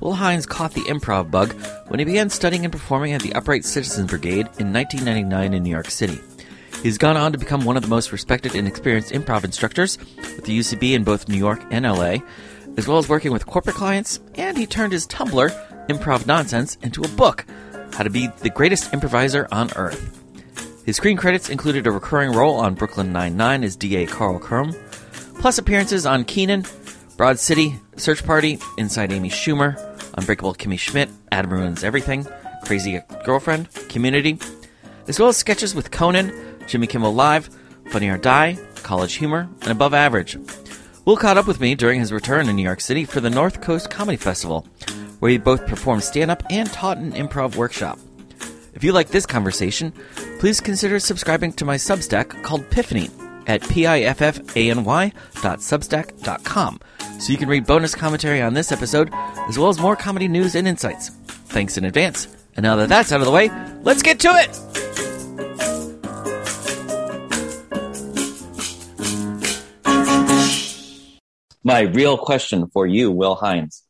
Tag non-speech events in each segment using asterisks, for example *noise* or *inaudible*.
Will Hines caught the improv bug when he began studying and performing at the Upright Citizens Brigade in 1999 in New York City. He's gone on to become one of the most respected and experienced improv instructors with the UCB in both New York and LA, as well as working with corporate clients, and he turned his Tumblr, Improv Nonsense, into a book, How to Be the Greatest Improviser on Earth. His screen credits included a recurring role on Brooklyn Nine-Nine as DA Carl Kurm, plus appearances on Kenan, Broad City, Search Party, Inside Amy Schumer, Unbreakable Kimmy Schmidt, Adam Ruins Everything, Crazy Girlfriend, Community, as well as sketches with Conan, Jimmy Kimmel Live, Funny or Die, College Humor, and Above Average. Will caught up with me during his return in New York City for the North Coast Comedy Festival, where he both performed stand up and taught an improv workshop. If you like this conversation, please consider subscribing to my Substack called Piffany at piffany dot substack dot com, so you can read bonus commentary on this episode, as well as more comedy news and insights. Thanks in advance. And now that that's out of the way, let's get to it! my real question for you, Will Hines.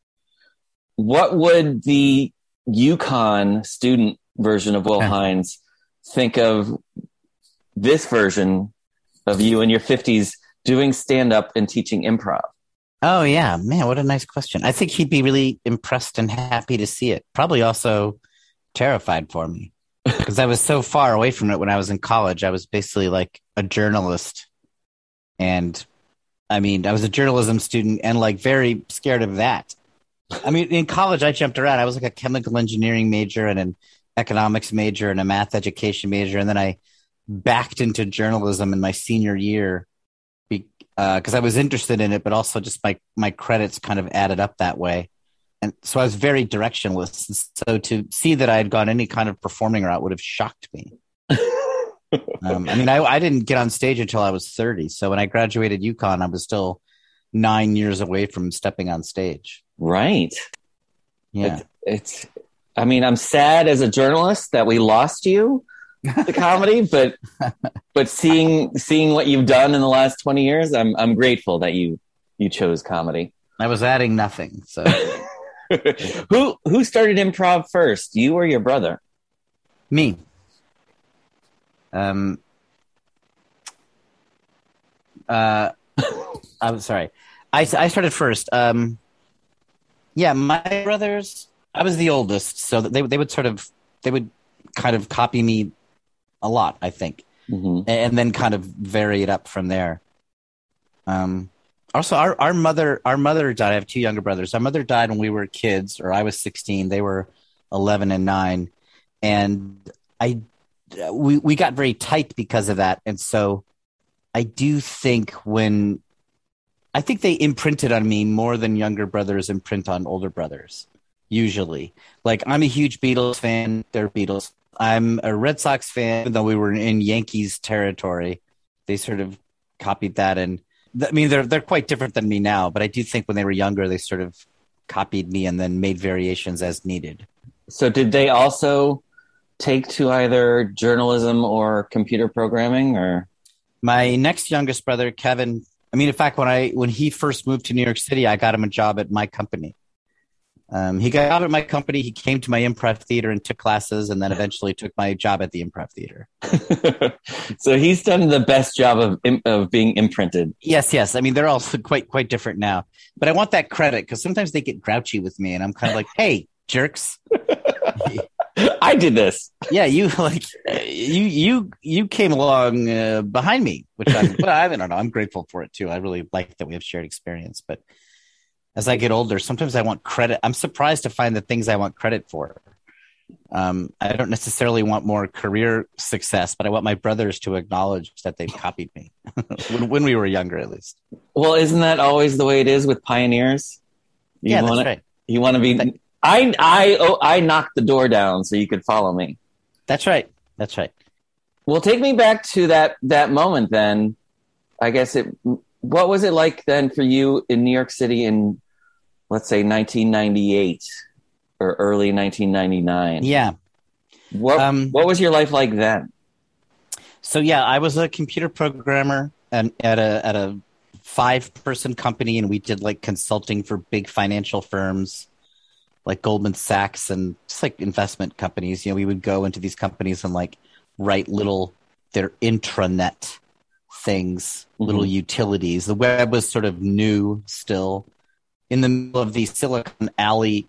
What would the UConn student version of Will *laughs* Hines think of this version of you in your 50s doing stand up and teaching improv? Oh yeah, man, what a nice question. I think he'd be really impressed and happy to see it. Probably also terrified for me *laughs* because I was so far away from it when I was in college. I was basically like a journalist, and I mean, I was a journalism student and like very scared of that. I mean, in college, I jumped around. I was like a chemical engineering major and an economics major and a math education major, and then I backed into journalism in my senior year because I was interested in it, but also just my my credits kind of added up that way, and so I was very directionless. And so to see that I had gone any kind of performing route would have shocked me. *laughs* um, I mean, I, I didn't get on stage until I was thirty. So when I graduated UConn, I was still nine years away from stepping on stage. Right. Yeah, It's, I mean, I'm sad as a journalist that we lost you to comedy, but, but seeing, seeing what you've done in the last 20 years, I'm, I'm grateful that you, you chose comedy. I was adding nothing. So *laughs* who, who started improv first, you or your brother? me. Um. Uh, I'm sorry. I I started first. Um. Yeah, my brothers. I was the oldest, so they they would sort of they would kind of copy me a lot. I think, Mhm. and then kind of vary it up from there. Um. Also, our our mother our mother died. I have two younger brothers. Our mother died when we were kids, or I was sixteen. They were eleven and nine, and I we we got very tight because of that. And so I do think when I think they imprinted on me more than younger brothers imprint on older brothers. Usually, like I'm a huge Beatles fan. They're Beatles. I'm a Red Sox fan, even though we were in Yankees territory. They sort of copied that, and th- I mean they're they're quite different than me now. But I do think when they were younger, they sort of copied me and then made variations as needed. So did they also take to either journalism or computer programming or? My next youngest brother, Kevin. I mean, in fact, when I when he first moved to New York City, I got him a job at my company. Um, he got job at my company. He came to my improv theater and took classes, and then eventually took my job at the improv theater. *laughs* so he's done the best job of of being imprinted. Yes, yes. I mean, they're all quite quite different now, but I want that credit because sometimes they get grouchy with me, and I'm kind of like, "Hey, jerks! *laughs* I did this. Yeah, you like you you you came along uh, behind me, which I'm, *laughs* but I don't know. I'm grateful for it too. I really like that we have shared experience, but as I get older, sometimes I want credit. I'm surprised to find the things I want credit for. Um, I don't necessarily want more career success, but I want my brothers to acknowledge that they've copied me *laughs* when, when we were younger, at least. Well, isn't that always the way it is with pioneers? You yeah, wanna, that's right. You want to be I I oh, I knocked the door down so you could follow me. That's right. That's right. Well, take me back to that that moment then. I guess it. What was it like then for you in New York City in, let's say, 1998 or early 1999? Yeah. What Um, What was your life like then? So yeah, I was a computer programmer and at a at a five person company, and we did like consulting for big financial firms like Goldman Sachs and just like investment companies. You know, we would go into these companies and like write little their intranet things, little utilities. The web was sort of new still in the middle of the Silicon Alley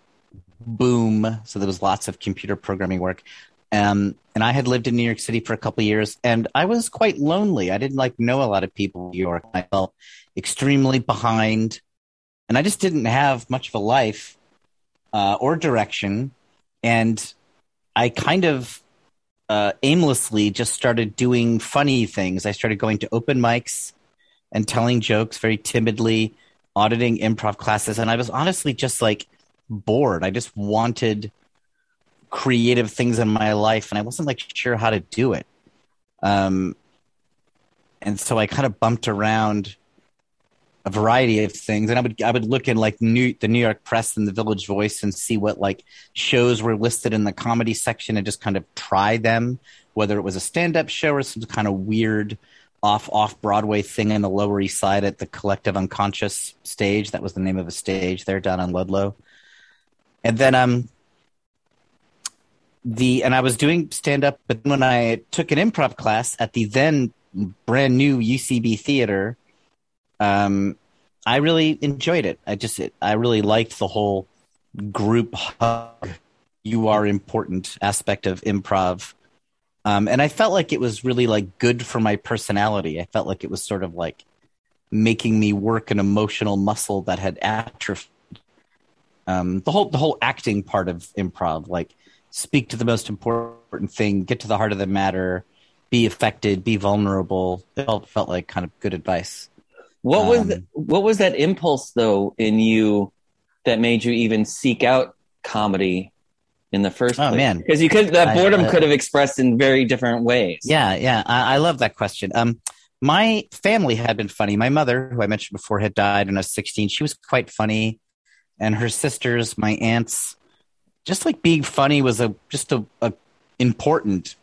boom. So there was lots of computer programming work. Um, and I had lived in New York City for a couple of years, and I was quite lonely. I didn't like know a lot of people in New York. I felt extremely behind, and I just didn't have much of a life uh, or direction. And I kind of uh, aimlessly just started doing funny things. I started going to open mics and telling jokes very timidly, auditing improv classes, and I was honestly just like bored. I just wanted creative things in my life and I wasn't like sure how to do it. Um, and so I kind of bumped around a variety of things and I would I would look in like new the New York Press and the Village Voice and see what like shows were listed in the comedy section and just kind of try them whether it was a stand-up show or some kind of weird off off Broadway thing in the Lower East Side at the Collective Unconscious stage that was the name of a stage there down on Ludlow. And then um the and I was doing stand up, but when I took an improv class at the then brand new UCB theater, um, I really enjoyed it. I just it, I really liked the whole group hug, you are important aspect of improv. Um, and I felt like it was really like good for my personality. I felt like it was sort of like making me work an emotional muscle that had atrophied. Um, the whole the whole acting part of improv, like speak to the most important thing, get to the heart of the matter, be affected, be vulnerable. It all felt like kind of good advice. What was Um, what was that impulse though in you that made you even seek out comedy in the first Oh, place? man. because you could that boredom I- could have expressed in very different ways. Yeah, yeah, I, I love that question. Um, my family had been funny. My mother, who I mentioned before, had died when I was 16. She was quite funny, and her sisters, my aunts, just like being funny was a just a, a important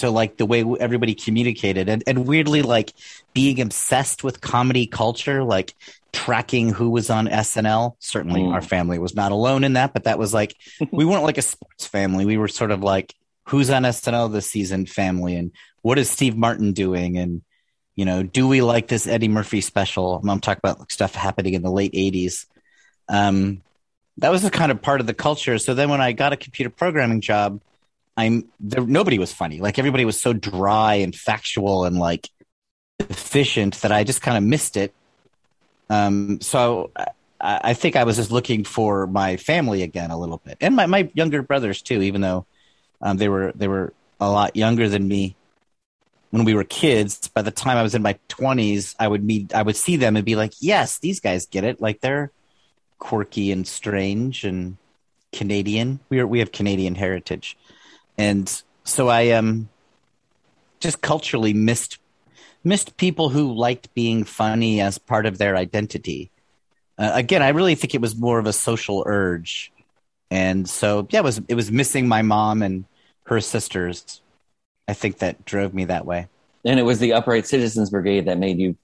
to like the way everybody communicated, and and weirdly like being obsessed with comedy culture, like tracking who was on SNL. Certainly, Mm. our family was not alone in that, but that was like *laughs* we weren't like a sports family. We were sort of like who's on SNL this season family, and what is Steve Martin doing, and you know, do we like this Eddie Murphy special? I'm talking about stuff happening in the late '80s. Um, that was the kind of part of the culture. So then, when I got a computer programming job, I'm there. Nobody was funny. Like everybody was so dry and factual and like efficient that I just kind of missed it. Um, so I, I think I was just looking for my family again a little bit, and my, my younger brothers too. Even though um, they were they were a lot younger than me when we were kids. By the time I was in my twenties, I would meet I would see them and be like, "Yes, these guys get it. Like they're quirky and strange and Canadian. We are we have Canadian heritage, and so I um just culturally missed missed people who liked being funny as part of their identity. Uh, again, I really think it was more of a social urge, and so yeah, it was it was missing my mom and her sisters. I think that drove me that way. and it was the Upright Citizens Brigade that made you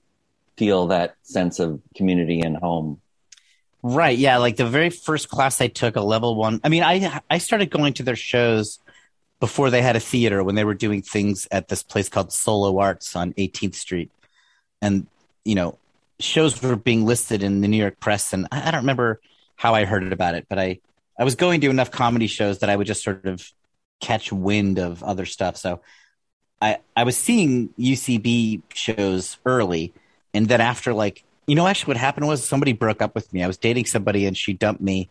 feel that sense of community and home. Right. Yeah. Like the very first class I took, a level one. I mean, I I started going to their shows before they had a theater when they were doing things at this place called Solo Arts on 18th Street, and you know, shows were being listed in the New York Press, and I, don't remember how I heard about it, but I I was going to enough comedy shows that I would just sort of catch wind of other stuff. So I I was seeing UCB shows early, and then after like you know actually what happened was somebody broke up with me. I was dating somebody and she dumped me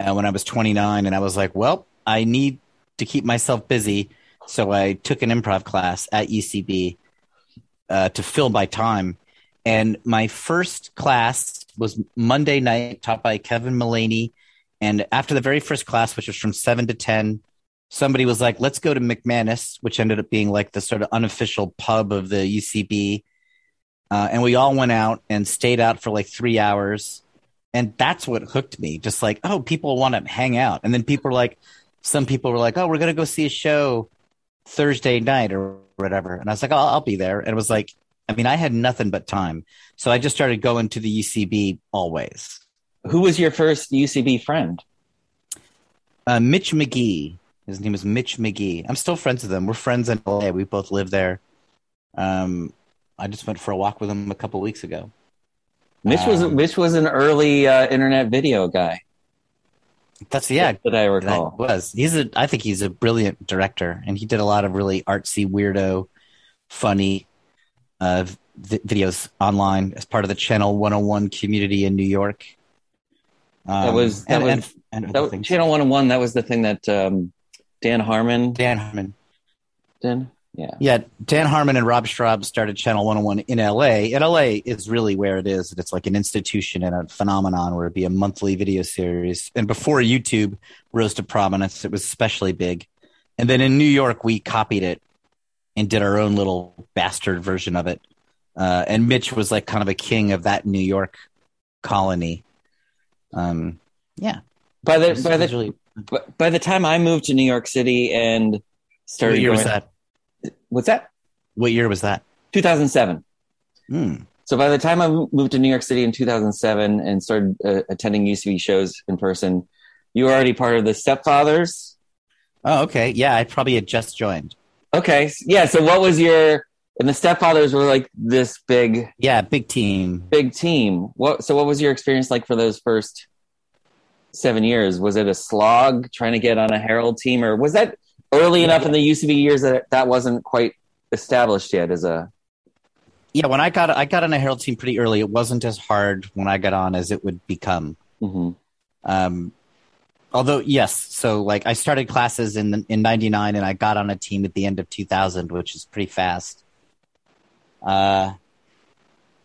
uh, when I was 29, and I was like, well, I need to keep myself busy, so I took an improv class at UCB uh, to fill my time. And my first class was Monday night, taught by Kevin Mullaney and after the very first class, which was from seven to ten, somebody was like, "Let's go to McManus," which ended up being like the sort of unofficial pub of the UCB. Uh, and we all went out and stayed out for like three hours, and that's what hooked me. Just like, oh, people want to hang out, and then people were like, some people were like, "Oh, we're gonna go see a show Thursday night or whatever," and I was like, "Oh, I'll be there." And it was like, I mean, I had nothing but time, so I just started going to the UCB always. Who was your first UCB friend? Uh, Mitch McGee. His name is Mitch McGee. I'm still friends with him. We're friends in LA. We both live there. Um, I just went for a walk with him a couple weeks ago. Mitch was Um, Mitch was an early uh, internet video guy. That's yeah. that I That recall. was he's a. I think he's a brilliant director, and he did a lot of really artsy, weirdo, funny uh, vi- videos online as part of the Channel 101 community in New York. Um, That was- that and, was- and, and That was. Channel One One. That was the thing that um, Dan Harmon Dan Harmon. did. Yeah. Yeah, Dan Harmon and Rob Schrab started Channel 101 in LA. And LA is really where it is. It's like an institution and a phenomenon where it'd be a monthly video series. And before YouTube rose to prominence, it was especially big. And then in New York, we copied it and did our own little bastard version of it. Uh, and Mitch was like kind of a king of that New York colony. Um, yeah. By the by the really- by- by the time I moved to New York City and started what year was that? What's that? What year was that? 2007. Hmm. So by the time I moved to New York City in 2007 and started uh, attending UCB shows in person, you were already part of the Stepfathers. Oh, okay. Yeah, I probably had just joined. Okay, yeah. So what was your? And the Stepfathers were like this big, Yeah, big team. big team. What? So what was your experience like for those first seven years? Was it a slog trying to get on a Harold team, or was that early enough in the UCB years that that wasn't quite established yet as a? Yeah, when I got I got on a Harold team pretty early. It wasn't as hard when I got on as it would become. Mhm. Um, although yes, so like I started classes in in '99 and I got on a team at the end of 2000, which is pretty fast. Uh,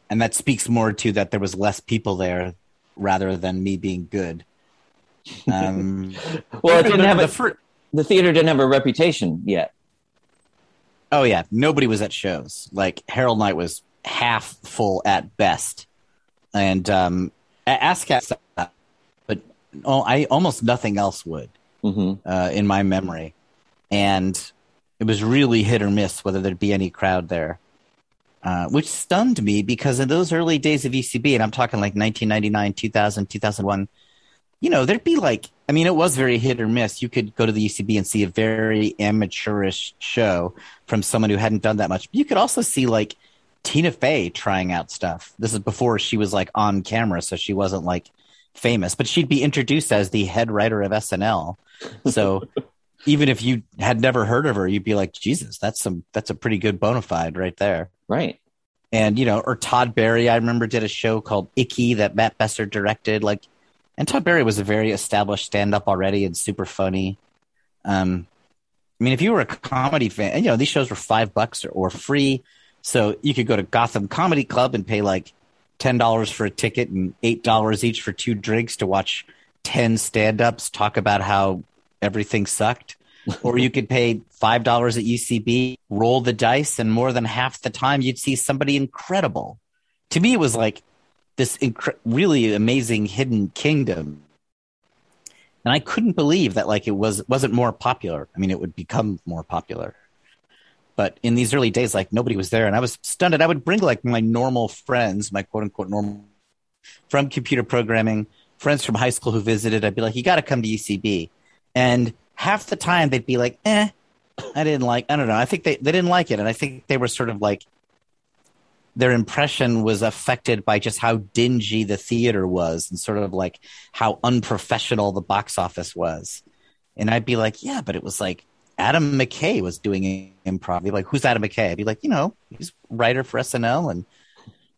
and that speaks more to that there was less people there rather than me being good. *laughs* Um, Well, it didn't have the a, fir- the theater didn't have a reputation yet. Oh yeah, nobody was at shows. Like Harold Night was half full at best, and um, ASSSSCAT, but oh, I almost nothing else would hmm uh, in my memory, and it was really hit or miss whether there'd be any crowd there, uh, which stunned me because in those early days of UCB, and I'm talking like 1999, 2000, 2001, you know, there'd be like, I mean, it was very hit or miss. You could go to the UCB and see a very amateurish show from someone who hadn't done that much. But You could also see like Tina Fey trying out stuff. This is before she was like on camera, so she wasn't like famous, but she'd be introduced as the head writer of SNL. So *laughs* even if you had never heard of her, you'd be like, Jesus, that's some that's a pretty good bona fide right there. Right. And you know, or Todd Barry, I remember did a show called Icky that Matt Besser directed. Like, and Todd Barry was a very established stand up already and super funny. Um, I mean, if you were a comedy fan, and you know, these shows were five bucks or, or free, so you could go to Gotham Comedy Club and pay like ten dollars for a ticket and eight dollars each for two drinks to watch ten stand ups talk about how everything sucked. *laughs* or you could pay five dollars at UCB, roll the dice, and more than half the time you'd see somebody incredible. To me, it was like this incre- really amazing hidden kingdom, and I couldn't believe that like it was wasn't more popular. I mean, it would become more popular, but in these early days, like nobody was there, and I was stunned. And I would bring like my normal friends, my quote unquote normal from computer programming, friends from high school who visited. I'd be like, "You got to come to UCB," and half the time they'd be like, "Eh, I didn't like. I don't know. I think they they didn't like it, and I think they were sort of like their impression was affected by just how dingy the theater was, and sort of like how unprofessional the box office was. And I'd be like, "Yeah, but it was like." Adam McKay was doing improv. Be like, who's Adam McKay? I'd be like, you know, he's writer for SNL and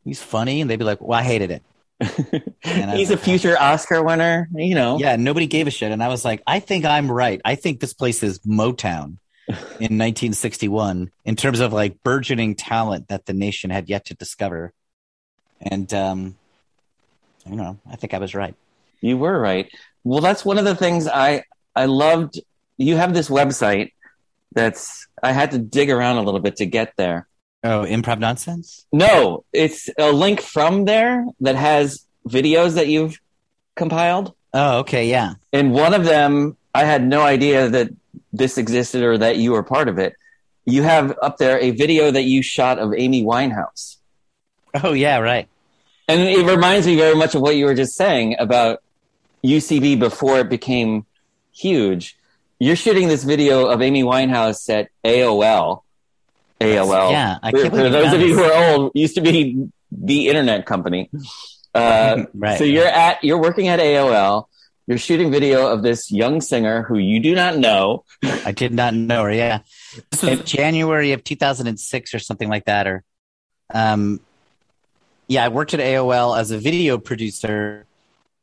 he's funny. And they'd be like, well, I hated it. *laughs* He's a like, future Oscar winner. You know. Yeah, nobody gave a shit. And I was like, I think I'm right. I think this place is Motown in 1961 in terms of like burgeoning talent that the nation had yet to discover. And, um, you know, I think I was right. You were right. Well, that's one of the things I I loved. You have this website that's I had to dig around a little bit to get there. Oh, improv nonsense. No, it's a link from there that has videos that you've compiled. Oh, okay, yeah. And one of them, I had no idea that this existed or that you were part of it. You have up there a video that you shot of Amy Winehouse. Oh, yeah, right. And it reminds me very much of what you were just saying about UCB before it became huge. You're shooting this video of Amy Winehouse at AOL. AOL. Yeah, I for, for those of you who are old, used to be the internet company. Uh, *laughs* Right. So you're at you're working at AOL. You're shooting video of this young singer who you do not know. I did not know her. Yeah, this was January of 2006 or something like that. Or, um, yeah, I worked at AOL as a video producer,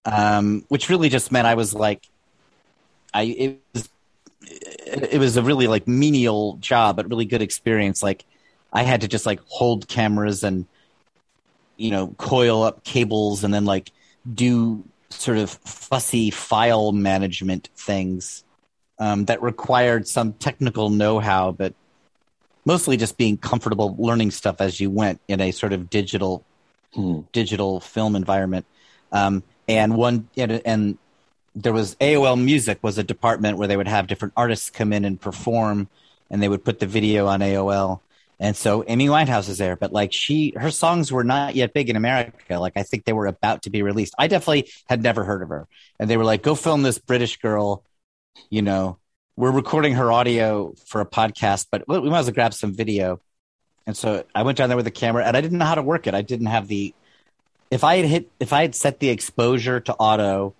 um, which really just meant I was like, I it was it was a really like menial job, but really good experience. Like, I had to just like hold cameras and you know coil up cables and then like do sort of fussy file management things um, that required some technical know-how, but mostly just being comfortable learning stuff as you went in a sort of digital Hmm. digital film environment. Um, and one and, and there was AOL Music was a department where they would have different artists come in and perform, and they would put the video on AOL. And so Amy Winehouse is there, but like she, her songs were not yet big in America. Like I think they were about to be released. I definitely had never heard of her, and they were like, "Go film this British girl." You know, we're recording her audio for a podcast, but we might as well grab some video. And so I went down there with the camera, and I didn't know how to work it. I didn't have the. If I had hit, if I had set the exposure to auto,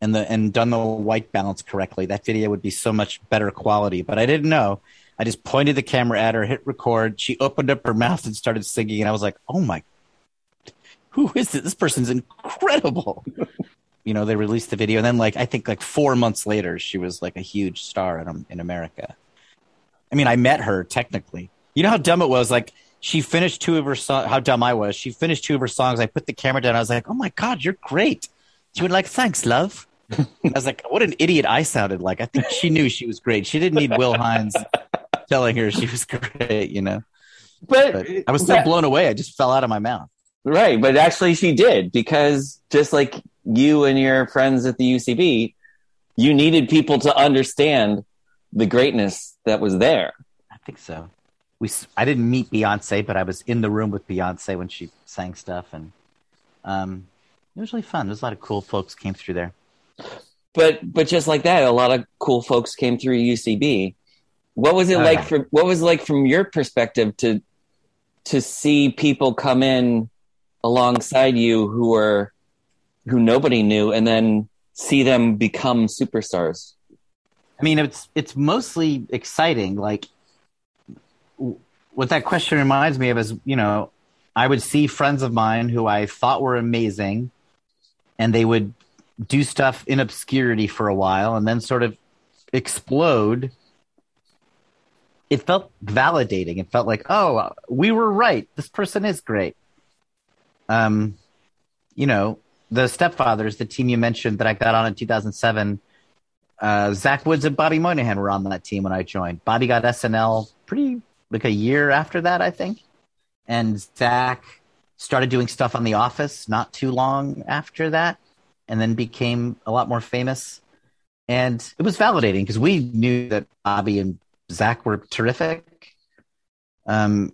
and the and done the white balance correctly, that video would be so much better quality. But I didn't know. I just pointed the camera at her, hit record. She opened up her mouth and started singing, and I was like, "Oh my, who is this? This person's incredible." *laughs* you know, they released the video, and then like I think like four months later, she was like a huge star in um, in America. I mean, I met her technically. You know how dumb it was? Like she finished two of her songs. How dumb I was. She finished two of her songs. I put the camera down. I was like, "Oh my god, you're great." She would like, "Thanks, love." *laughs* I was like, "What an idiot I sounded like." I think she knew she was great. She didn't need Will Hines telling her she *laughs* was great. You know, But, but I was so blown away. I just fell out of my mouth. Right, but actually she did because just like you and your friends at the UCB, you needed people to understand the greatness that was there. I think so. We I didn't meet Beyonce, but I was in the room with Beyonce when she sang stuff, and um, it was really fun. There's a lot of cool folks came through there. But but just like that, a lot of cool folks came through UCB. What was it Oh, like from what was it like from your perspective to to see people come in alongside you who were who nobody knew and then see them become superstars? I mean, it's it's mostly exciting. Like what that question reminds me of is, you know, I would see friends of mine who I thought were amazing, and they would do stuff in obscurity for a while, and then sort of explode. It felt validating. It felt like, oh, we were right. This person is great. Um, you know, the Stepfathers, the team you mentioned that I got on in 2007 uh, Zach Woods and Bobby Moynihan were on that team when I joined. Bobby got SNL pretty like a year after that, I think, and Zach started doing stuff on The Office not too long after that, and then became a lot more famous. And it was validating because we knew that Bobby and Zach were terrific. Um,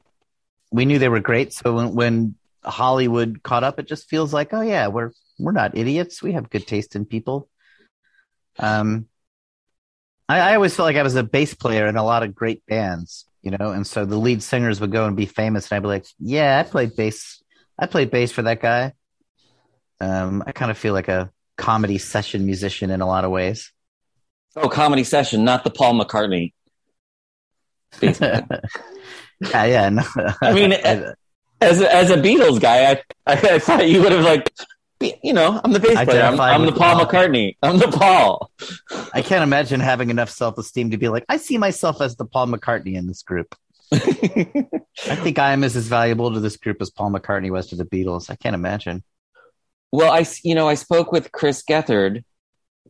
we knew they were great. So when, when Hollywood caught up, it just feels like, oh yeah, we're we're not idiots. We have good taste in people. Um, I, I always felt like I was a bass player in a lot of great bands, you know, and so the lead singers would go and be famous, and I'd be like, "Yeah, I played bass. I played bass for that guy." Um, I kind of feel like a comedy session musician in a lot of ways. Oh, comedy session, not the Paul McCartney. Yeah, *laughs* yeah. No. I mean, *laughs* as a, as a Beatles guy, I, I, I thought you would have like, you know, I'm the bass player. I'm, I'm the Paul Paul. McCartney. I'm the Paul. I can't imagine having enough self esteem to be like, I see myself as the Paul McCartney in this group. *laughs* I think I am as, as valuable to this group as Paul McCartney was to the Beatles. I can't imagine. well, I you know I spoke with Chris Gethard,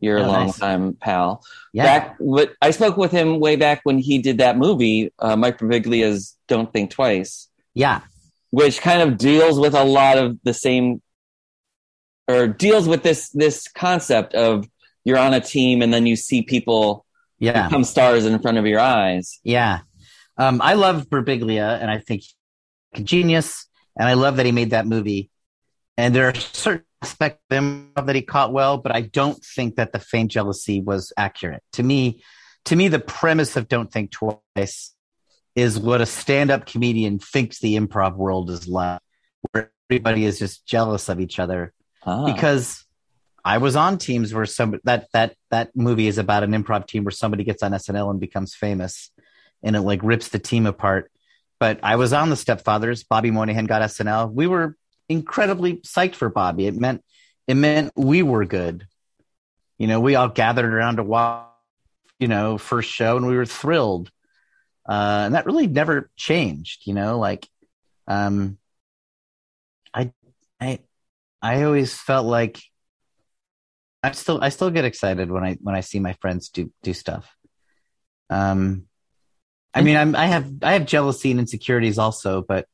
your Oh, nice. longtime pal. Yeah. Back, what I spoke with him way back when he did that movie, uh, Mike Birbiglia's "Don't Think Twice," yeah. which kind of deals with a lot of the same, or deals with this this concept of you're on a team and then you see people Yeah. become stars in front of your eyes. Yeah. Um, I love Birbiglia and I think he's a genius. And I love that he made that movie. And there are certain aspects of him that he caught well, but I don't think that the faint jealousy was accurate. To me, to me, the premise of Don't Think Twice is what a stand-up comedian thinks the improv world is like, where everybody is just jealous of each other Ah. because I was on teams where some that that that movie is about an improv team where somebody gets on SNL and becomes famous, and it like rips the team apart. But I was on the Stepfathers. Bobby Moynihan got SNL. We were incredibly psyched for Bobby. It meant it meant we were good. You know, we all gathered around to watch. You know, first show, and we were thrilled. Uh, and that really never changed. You know, like, um, I, I, I always felt like I still I still get excited when I when I see my friends do do stuff. Um, I mean, I'm I have I have jealousy and insecurities also, but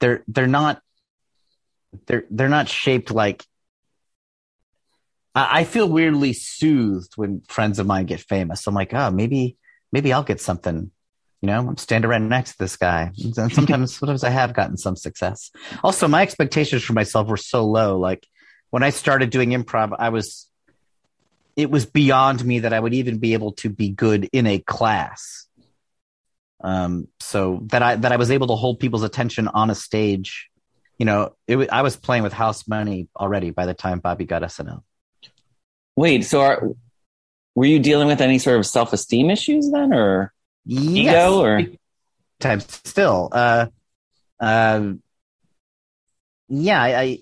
they're they're not they're they're not shaped like. I, I feel weirdly soothed when friends of mine get famous. I'm like, oh, maybe maybe I'll get something. You know, I'm standing right next to this guy. And sometimes *laughs* sometimes I have gotten some success. Also, my expectations for myself were so low. Like when I started doing improv, I was it was beyond me that I would even be able to be good in a class. Um, so that I that I was able to hold people's attention on a stage. You know, it, I was playing with house money already by the time Bobby got SNL. Wait, so are, were you dealing with any sort of self esteem issues then, or Yes, ego, or big times still. Uh, uh, yeah, I, I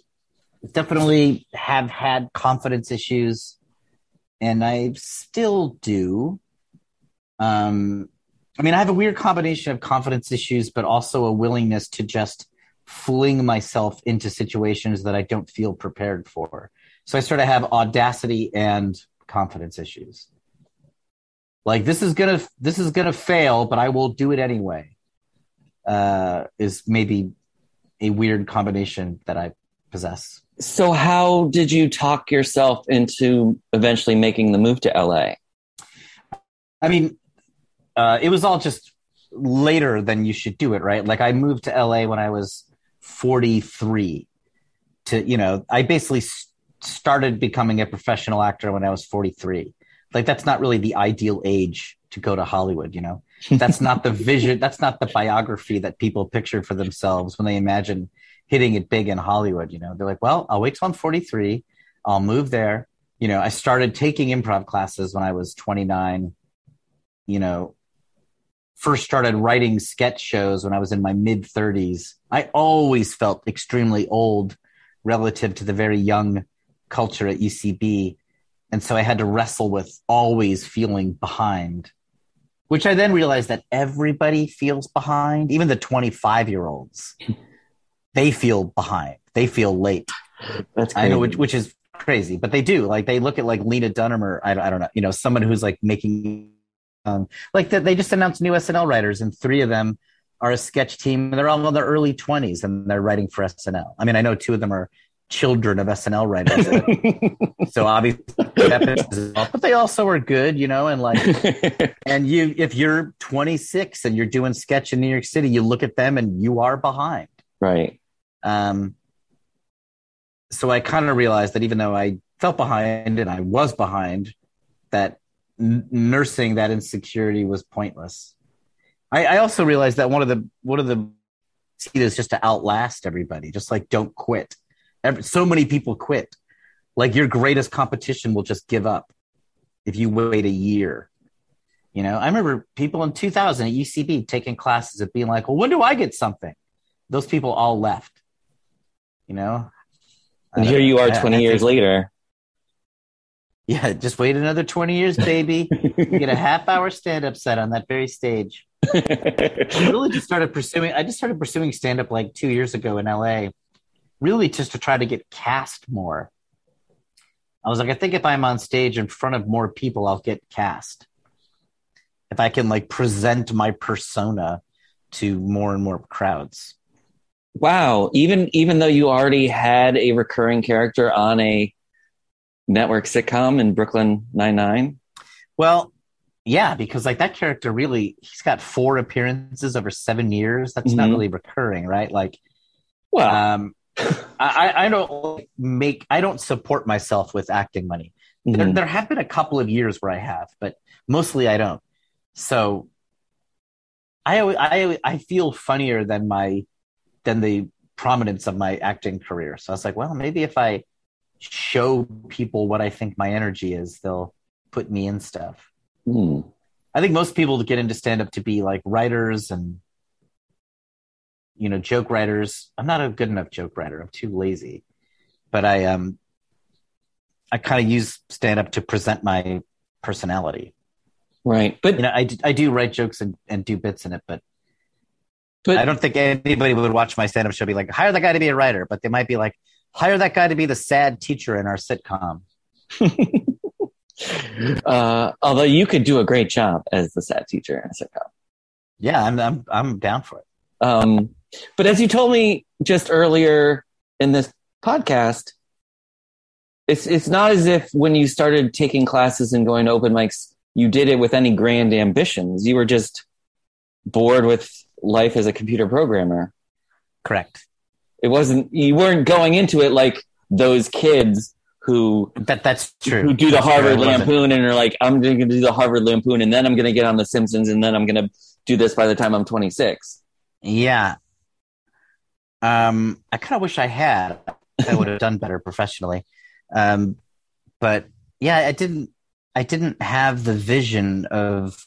definitely have had confidence issues, and I still do. Um, I mean, I have a weird combination of confidence issues, but also a willingness to just fling myself into situations that I don't feel prepared for. So I sort of have audacity and confidence issues. Like this is gonna this is gonna fail, but I will do it anyway. Uh, is maybe a weird combination that I possess. so how did you talk yourself into eventually making the move to LA? I mean, uh, it was all just later than you should do it, right? Like I moved to LA when I was 43 to, you know, I basically started becoming a professional actor when I was 43. Like that's not really the ideal age to go to Hollywood, you know? That's not the vision, that's not the biography that people picture for themselves when they imagine hitting it big in Hollywood, you know? They're like, well, I'll wait till I'm 43. I'll move there. You know, I started taking improv classes when I was 29 you know, first started writing sketch shows when I was in my mid 30s, I always felt extremely old relative to the very young culture at UCB. And so I had to wrestle with always feeling behind, which I then realized that everybody feels behind, even the 25 year olds. They feel behind. They feel late. That's I know, which, which is crazy, but they do. Like they look at like Lena Dunham or I, I don't know, you know, someone who's like making, um, like that. They just announced new SNL writers, and three of them are a sketch team. and They're all in their early twenties, and they're writing for SNL. I mean, I know two of them are children of SNL writers, *laughs* so obviously, that pisses off. but they also are good, you know, and like *laughs* and you if you're 26 and you're doing sketch in New York City, you look at them and you are behind. right. Um, so I kind of realized that even though I felt behind and I was behind, that n- nursing that insecurity was pointless. I, I also realized that one of the one of the is just to outlast everybody. Just like don't quit. Every, so many people quit. Like your greatest competition will just give up if you wait a year. You know, I remember people in 2000 at UCB taking classes and being like, "Well, when do I get something?" Those people all left. You know, And here you are I- 20 I years think- later. Yeah, just wait another 20 years, baby. Get a *laughs* half hour stand up set on that very stage. I really just started pursuing, I just started pursuing stand up like two years ago in LA, really just to try to get cast more. I was like, I think if I'm on stage in front of more people, I'll get cast. If I can like present my persona to more and more crowds. Wow. Even even though you already had a recurring character on a network sitcom in Brooklyn Nine Nine. Well, yeah, because like that character really, he's got four appearances over seven years. That's not Mhm. really recurring, right? Like, Well, um, I, I don't make, I don't support myself with acting money. There, mhm. there have been a couple of years where I have, but mostly I don't. So I, I, I feel funnier than my, than the prominence of my acting career. So I was like, well, maybe if I show people what I think my energy is, they'll put me in stuff. Hmm. I think most people get into stand up to be like writers and you know joke writers. I'm not a good enough joke writer. I'm too lazy. But I um I kind of use stand up to present my personality. right. But You know, I, I do write jokes and, and do bits in it, but but I don't think anybody would watch my stand up show be like, hire that guy to be a writer, but they might be like, hire that guy to be the sad teacher in our sitcom. *laughs* uh, although you could do a great job as the sad teacher in a sitcom. Yeah, I'm I'm I'm down for it. Um, but as you told me just earlier in this podcast, it's it's not as if when you started taking classes and going to open mics, you did it with any grand ambitions. You were just bored with life as a computer programmer. Correct. It wasn't you weren't going into it like those kids who That that's true. who do the That's true. Harvard wasn't. Lampoon and are like, I'm going to do the Harvard Lampoon and then I'm going to get on The Simpsons and then I'm going to do this by the time I'm 26. Yeah. Um, I kind of wish I had. I would have done better professionally. Um, but yeah, I didn't. I didn't have the vision of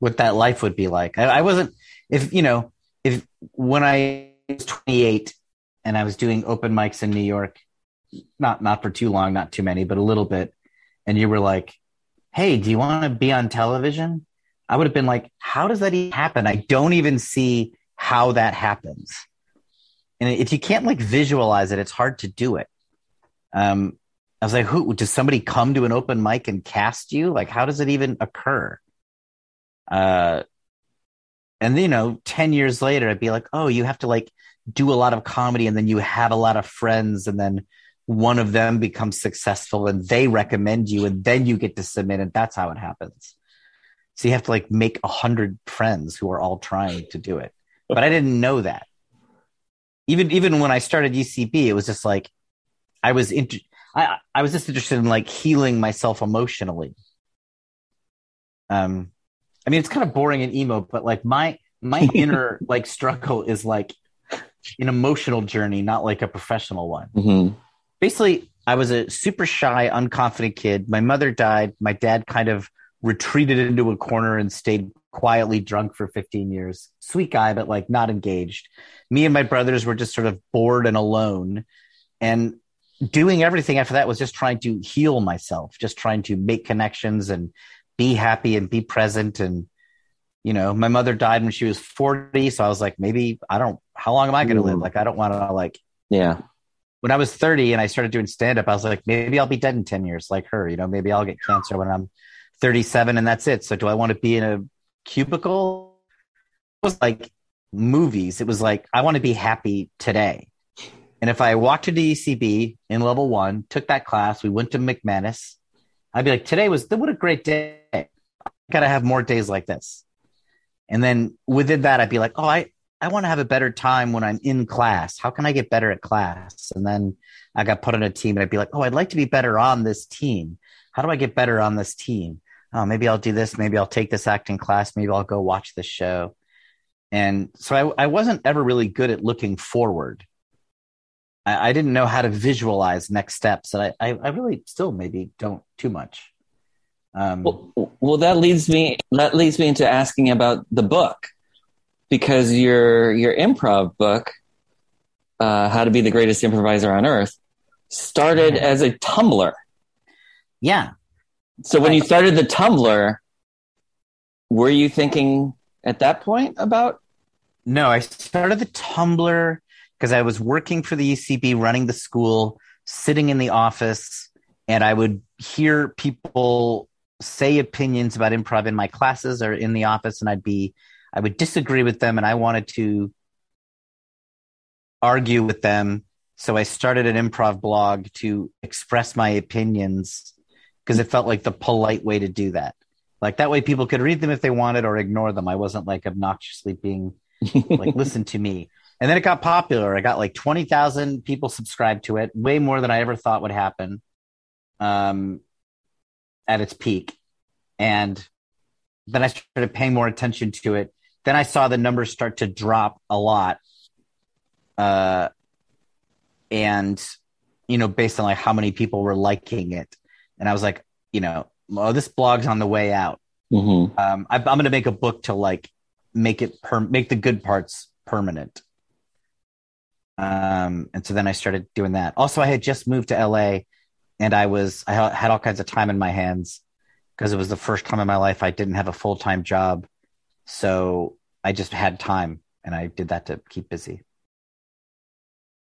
what that life would be like. I, I wasn't. If you know, if when I was 28 and I was doing open mics in New York, not not for too long, not too many, but a little bit, and you were like, "Hey, do you want to be on television?" I would have been like, "How does that even happen? I don't even see how that happens." And if you can't like visualize it, it's hard to do it. Um, I was like, "Who does somebody come to an open mic and cast you? Like, how does it even occur?" Uh, and you know, ten years later, I'd be like, "Oh, you have to like do a lot of comedy, and then you have a lot of friends, and then." One of them becomes successful and they recommend you, and then you get to submit, and that's how it happens. So you have to like make a hundred friends who are all trying to do it. But I didn't know that. Even even when I started UCB, it was just like I was inter- I I was just interested in like healing myself emotionally. Um, I mean, it's kind of boring and emo, but like my my *laughs* inner like struggle is like an emotional journey, not like a professional one. Mm-hmm. basically i was a super shy unconfident kid. My mother died. My dad kind of retreated into a corner and stayed quietly drunk for 15 years. Sweet guy but like not engaged. Me and my brothers were just sort of bored and alone. And doing everything after that was just trying to heal myself just trying to make connections and be happy and be present and you know my mother died when she was 40 so i was like maybe i don't how long am i going to live Mm. like i don't want to like Yeah. when I was 30 and I started doing stand up, I was like, maybe I'll be dead in 10 years like her. You know, maybe I'll get cancer when I'm 37 and that's it. So do I want to be in a cubicle? It was like movies. It was like, I want to be happy today. And if I walked into UCB in level one, took that class, we went to McManus, I'd be like, today was, what a great day. I got to have more days like this. And then within that, I'd be like, oh, I, I want to have a better time when I'm in class. How can I get better at class? And then I got put on a team and I'd be like, oh, I'd like to be better on this team. How do I get better on this team? Oh, maybe I'll do this. Maybe I'll take this acting class. Maybe I'll go watch this show. And so I, I wasn't ever really good at looking forward. I, I didn't know how to visualize next steps. And I, I, I really still maybe don't too much. Um, Well, well, that leads me that leads me into asking about the book because your your improv book, uh, "How to Be the Greatest Improviser on Earth," started as a Tumblr. yeah. So when you started the Tumblr, were you thinking at that point about? No, I started the Tumblr because I was working for the UCB, running the school, sitting in the office, and I would hear people say opinions about improv in my classes or in the office, and I'd be, I would disagree with them, and I wanted to argue with them. So I started an improv blog to express my opinions because it felt like the polite way to do that. Like that way people could read them if they wanted or ignore them. I wasn't like obnoxiously being like, *laughs* listen to me. And then it got popular. I got like 20,000 people subscribed to it, way more than I ever thought would happen um, at its peak. And then I started paying more attention to it. Then I saw the numbers start to drop a lot. Uh, and, you know, based on like how many people were liking it. And I was like, you know, oh, this blog's on the way out. Mm-hmm. Um, I, I'm going to make a book to like make it per- make the good parts permanent. Um, and so then I started doing that. Also, I had just moved to LA, and I was I had all kinds of time in my hands because it was the first time in my life I didn't have a full time job. So I just had time, and I did that to keep busy.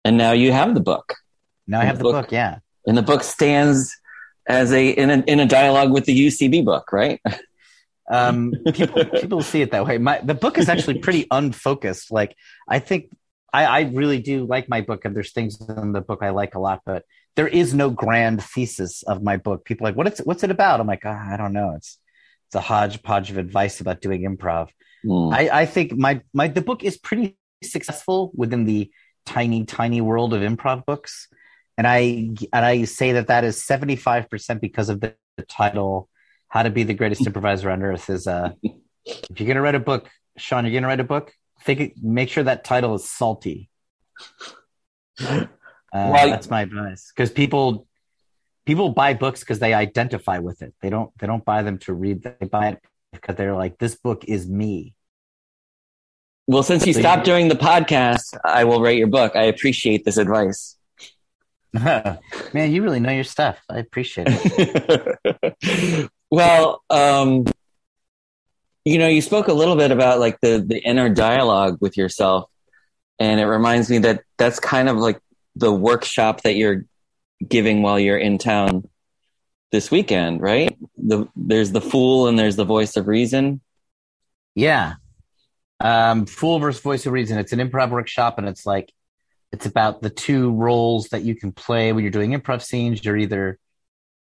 And now you have the book. Now I have the book, book yeah. And the book stands as a in a in a dialogue with the UCB book, right? *laughs* um, people people see it that way. My the book is actually pretty *laughs* unfocused. Like I think I, I really do like my book, and there's things in the book I like a lot, but there is no grand thesis of my book. People like, what it's what's it about? I'm like, oh, I don't know. It's it's a hodgepodge of advice about doing improv. Mm. I, I think my my the book is pretty successful within the tiny tiny world of improv books and I and I say that that is seventy five percent because of the, the, title, "How to Be the Greatest Improviser on Earth." Is uh, *laughs* if you're gonna write a book, Sean, you're gonna write a book. Think, make sure that title is salty. *laughs* Uh, well, that's my advice because people people buy books because they identify with it. They don't they don't buy them to read. They buy it because they're like, this book is me. Well, since you so stopped you, doing the podcast, I will write your book. I appreciate this advice. *laughs* Man, you really know your stuff. I appreciate it. *laughs* well, um, you know, you spoke a little bit about like the the inner dialogue with yourself, and it reminds me that that's kind of like the workshop that you're giving while you're in town this weekend, right? The there's the fool and there's the voice of reason. Yeah. Um, fool versus voice of reason. It's an improv workshop, and it's like it's about the two roles that you can play when you're doing improv scenes. You're either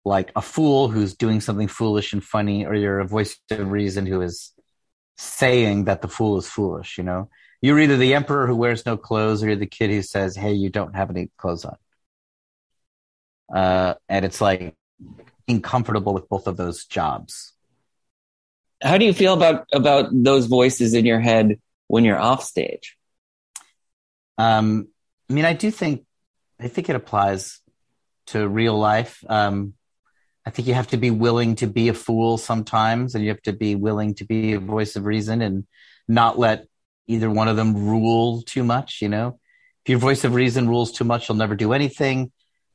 like a fool who's doing something foolish and funny, or you're a voice of reason who is saying that the fool is foolish, you know? You're either the emperor who wears no clothes or you're the kid who says, Hey, you don't have any clothes on. Uh, and it's like being comfortable with both of those jobs. How do you feel about about those voices in your head when you're off stage? Um, I mean, I do think I think it applies to real life. Um, I think you have to be willing to be a fool sometimes, and you have to be willing to be a voice of reason and not let either one of them rule too much. You know, if your voice of reason rules too much, you'll never do anything,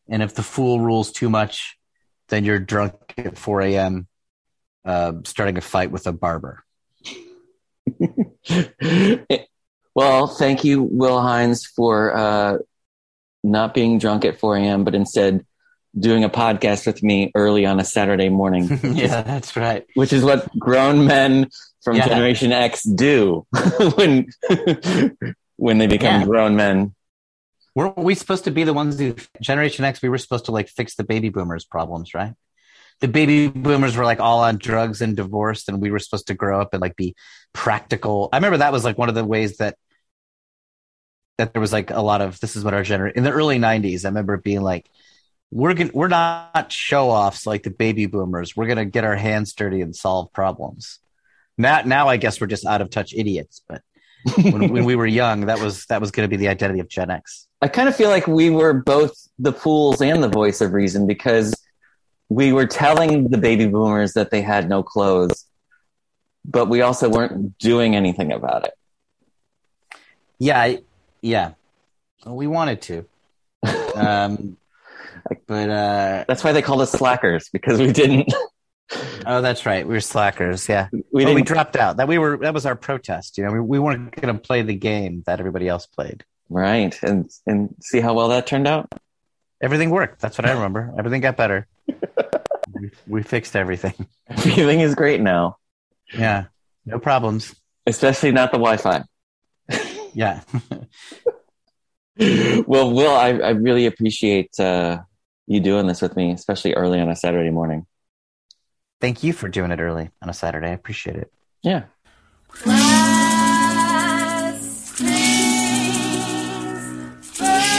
and if the fool rules too much, then you're drunk at 4 a.m. Uh, starting a fight with a barber. *laughs* Well, thank you, Will Hines, for uh, not being drunk at 4 a.m., but instead doing a podcast with me early on a Saturday morning. *laughs* yeah, that's right. Which is what grown men from yeah. Generation X do *laughs* when *laughs* when they become yeah. grown men. Weren't we supposed to be the ones who Generation X? We were supposed to like fix the baby boomers' problems, right? the baby boomers were like all on drugs and divorced and we were supposed to grow up and like be practical i remember that was like one of the ways that that there was like a lot of this is what our generation in the early 90s i remember being like we're gonna, we're not show offs like the baby boomers we're to get our hands dirty and solve problems now now i guess we're just out of touch idiots but when, when we were young that was that was going to be the identity of gen x i kind of feel like we were both the fools and the voice of reason because we were telling the baby boomers that they had no clothes but we also weren't doing anything about it yeah I, yeah, we wanted to. *laughs* Um, but uh, that's why they called us slackers because we didn't. *laughs* oh, that's right. We were slackers. Yeah, we well, we dropped out. That we were. That was our protest. You know, we, we weren't going to play the game that everybody else played. Right, and and see how well that turned out. Everything worked. That's what I remember. Everything got better. *laughs* we, we fixed everything. *laughs* Everything is great now, Yeah, no problems. especially not the Wi-Fi. Yeah. *laughs* well, Will, I, I really appreciate uh, you doing this with me, especially early on a Saturday morning. Thank you for doing it early on a Saturday. I appreciate it. Yeah. Last things first.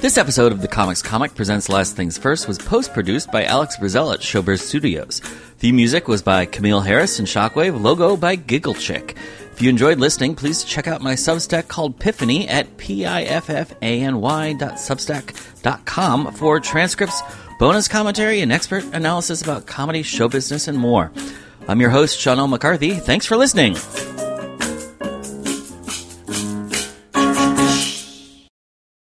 This episode of the Comics Comic Presents Last Things First was post produced by Alex Brazell at Showbiz Studios. The music was by Camille Harris and Shockwave, logo by Giggle Chick. If you enjoyed listening, please check out my Substack called Piffany at piffany.substack.com for transcripts, bonus commentary, and expert analysis about comedy, show business, and more. I'm your host, Sean L. McCarthy. Thanks for listening.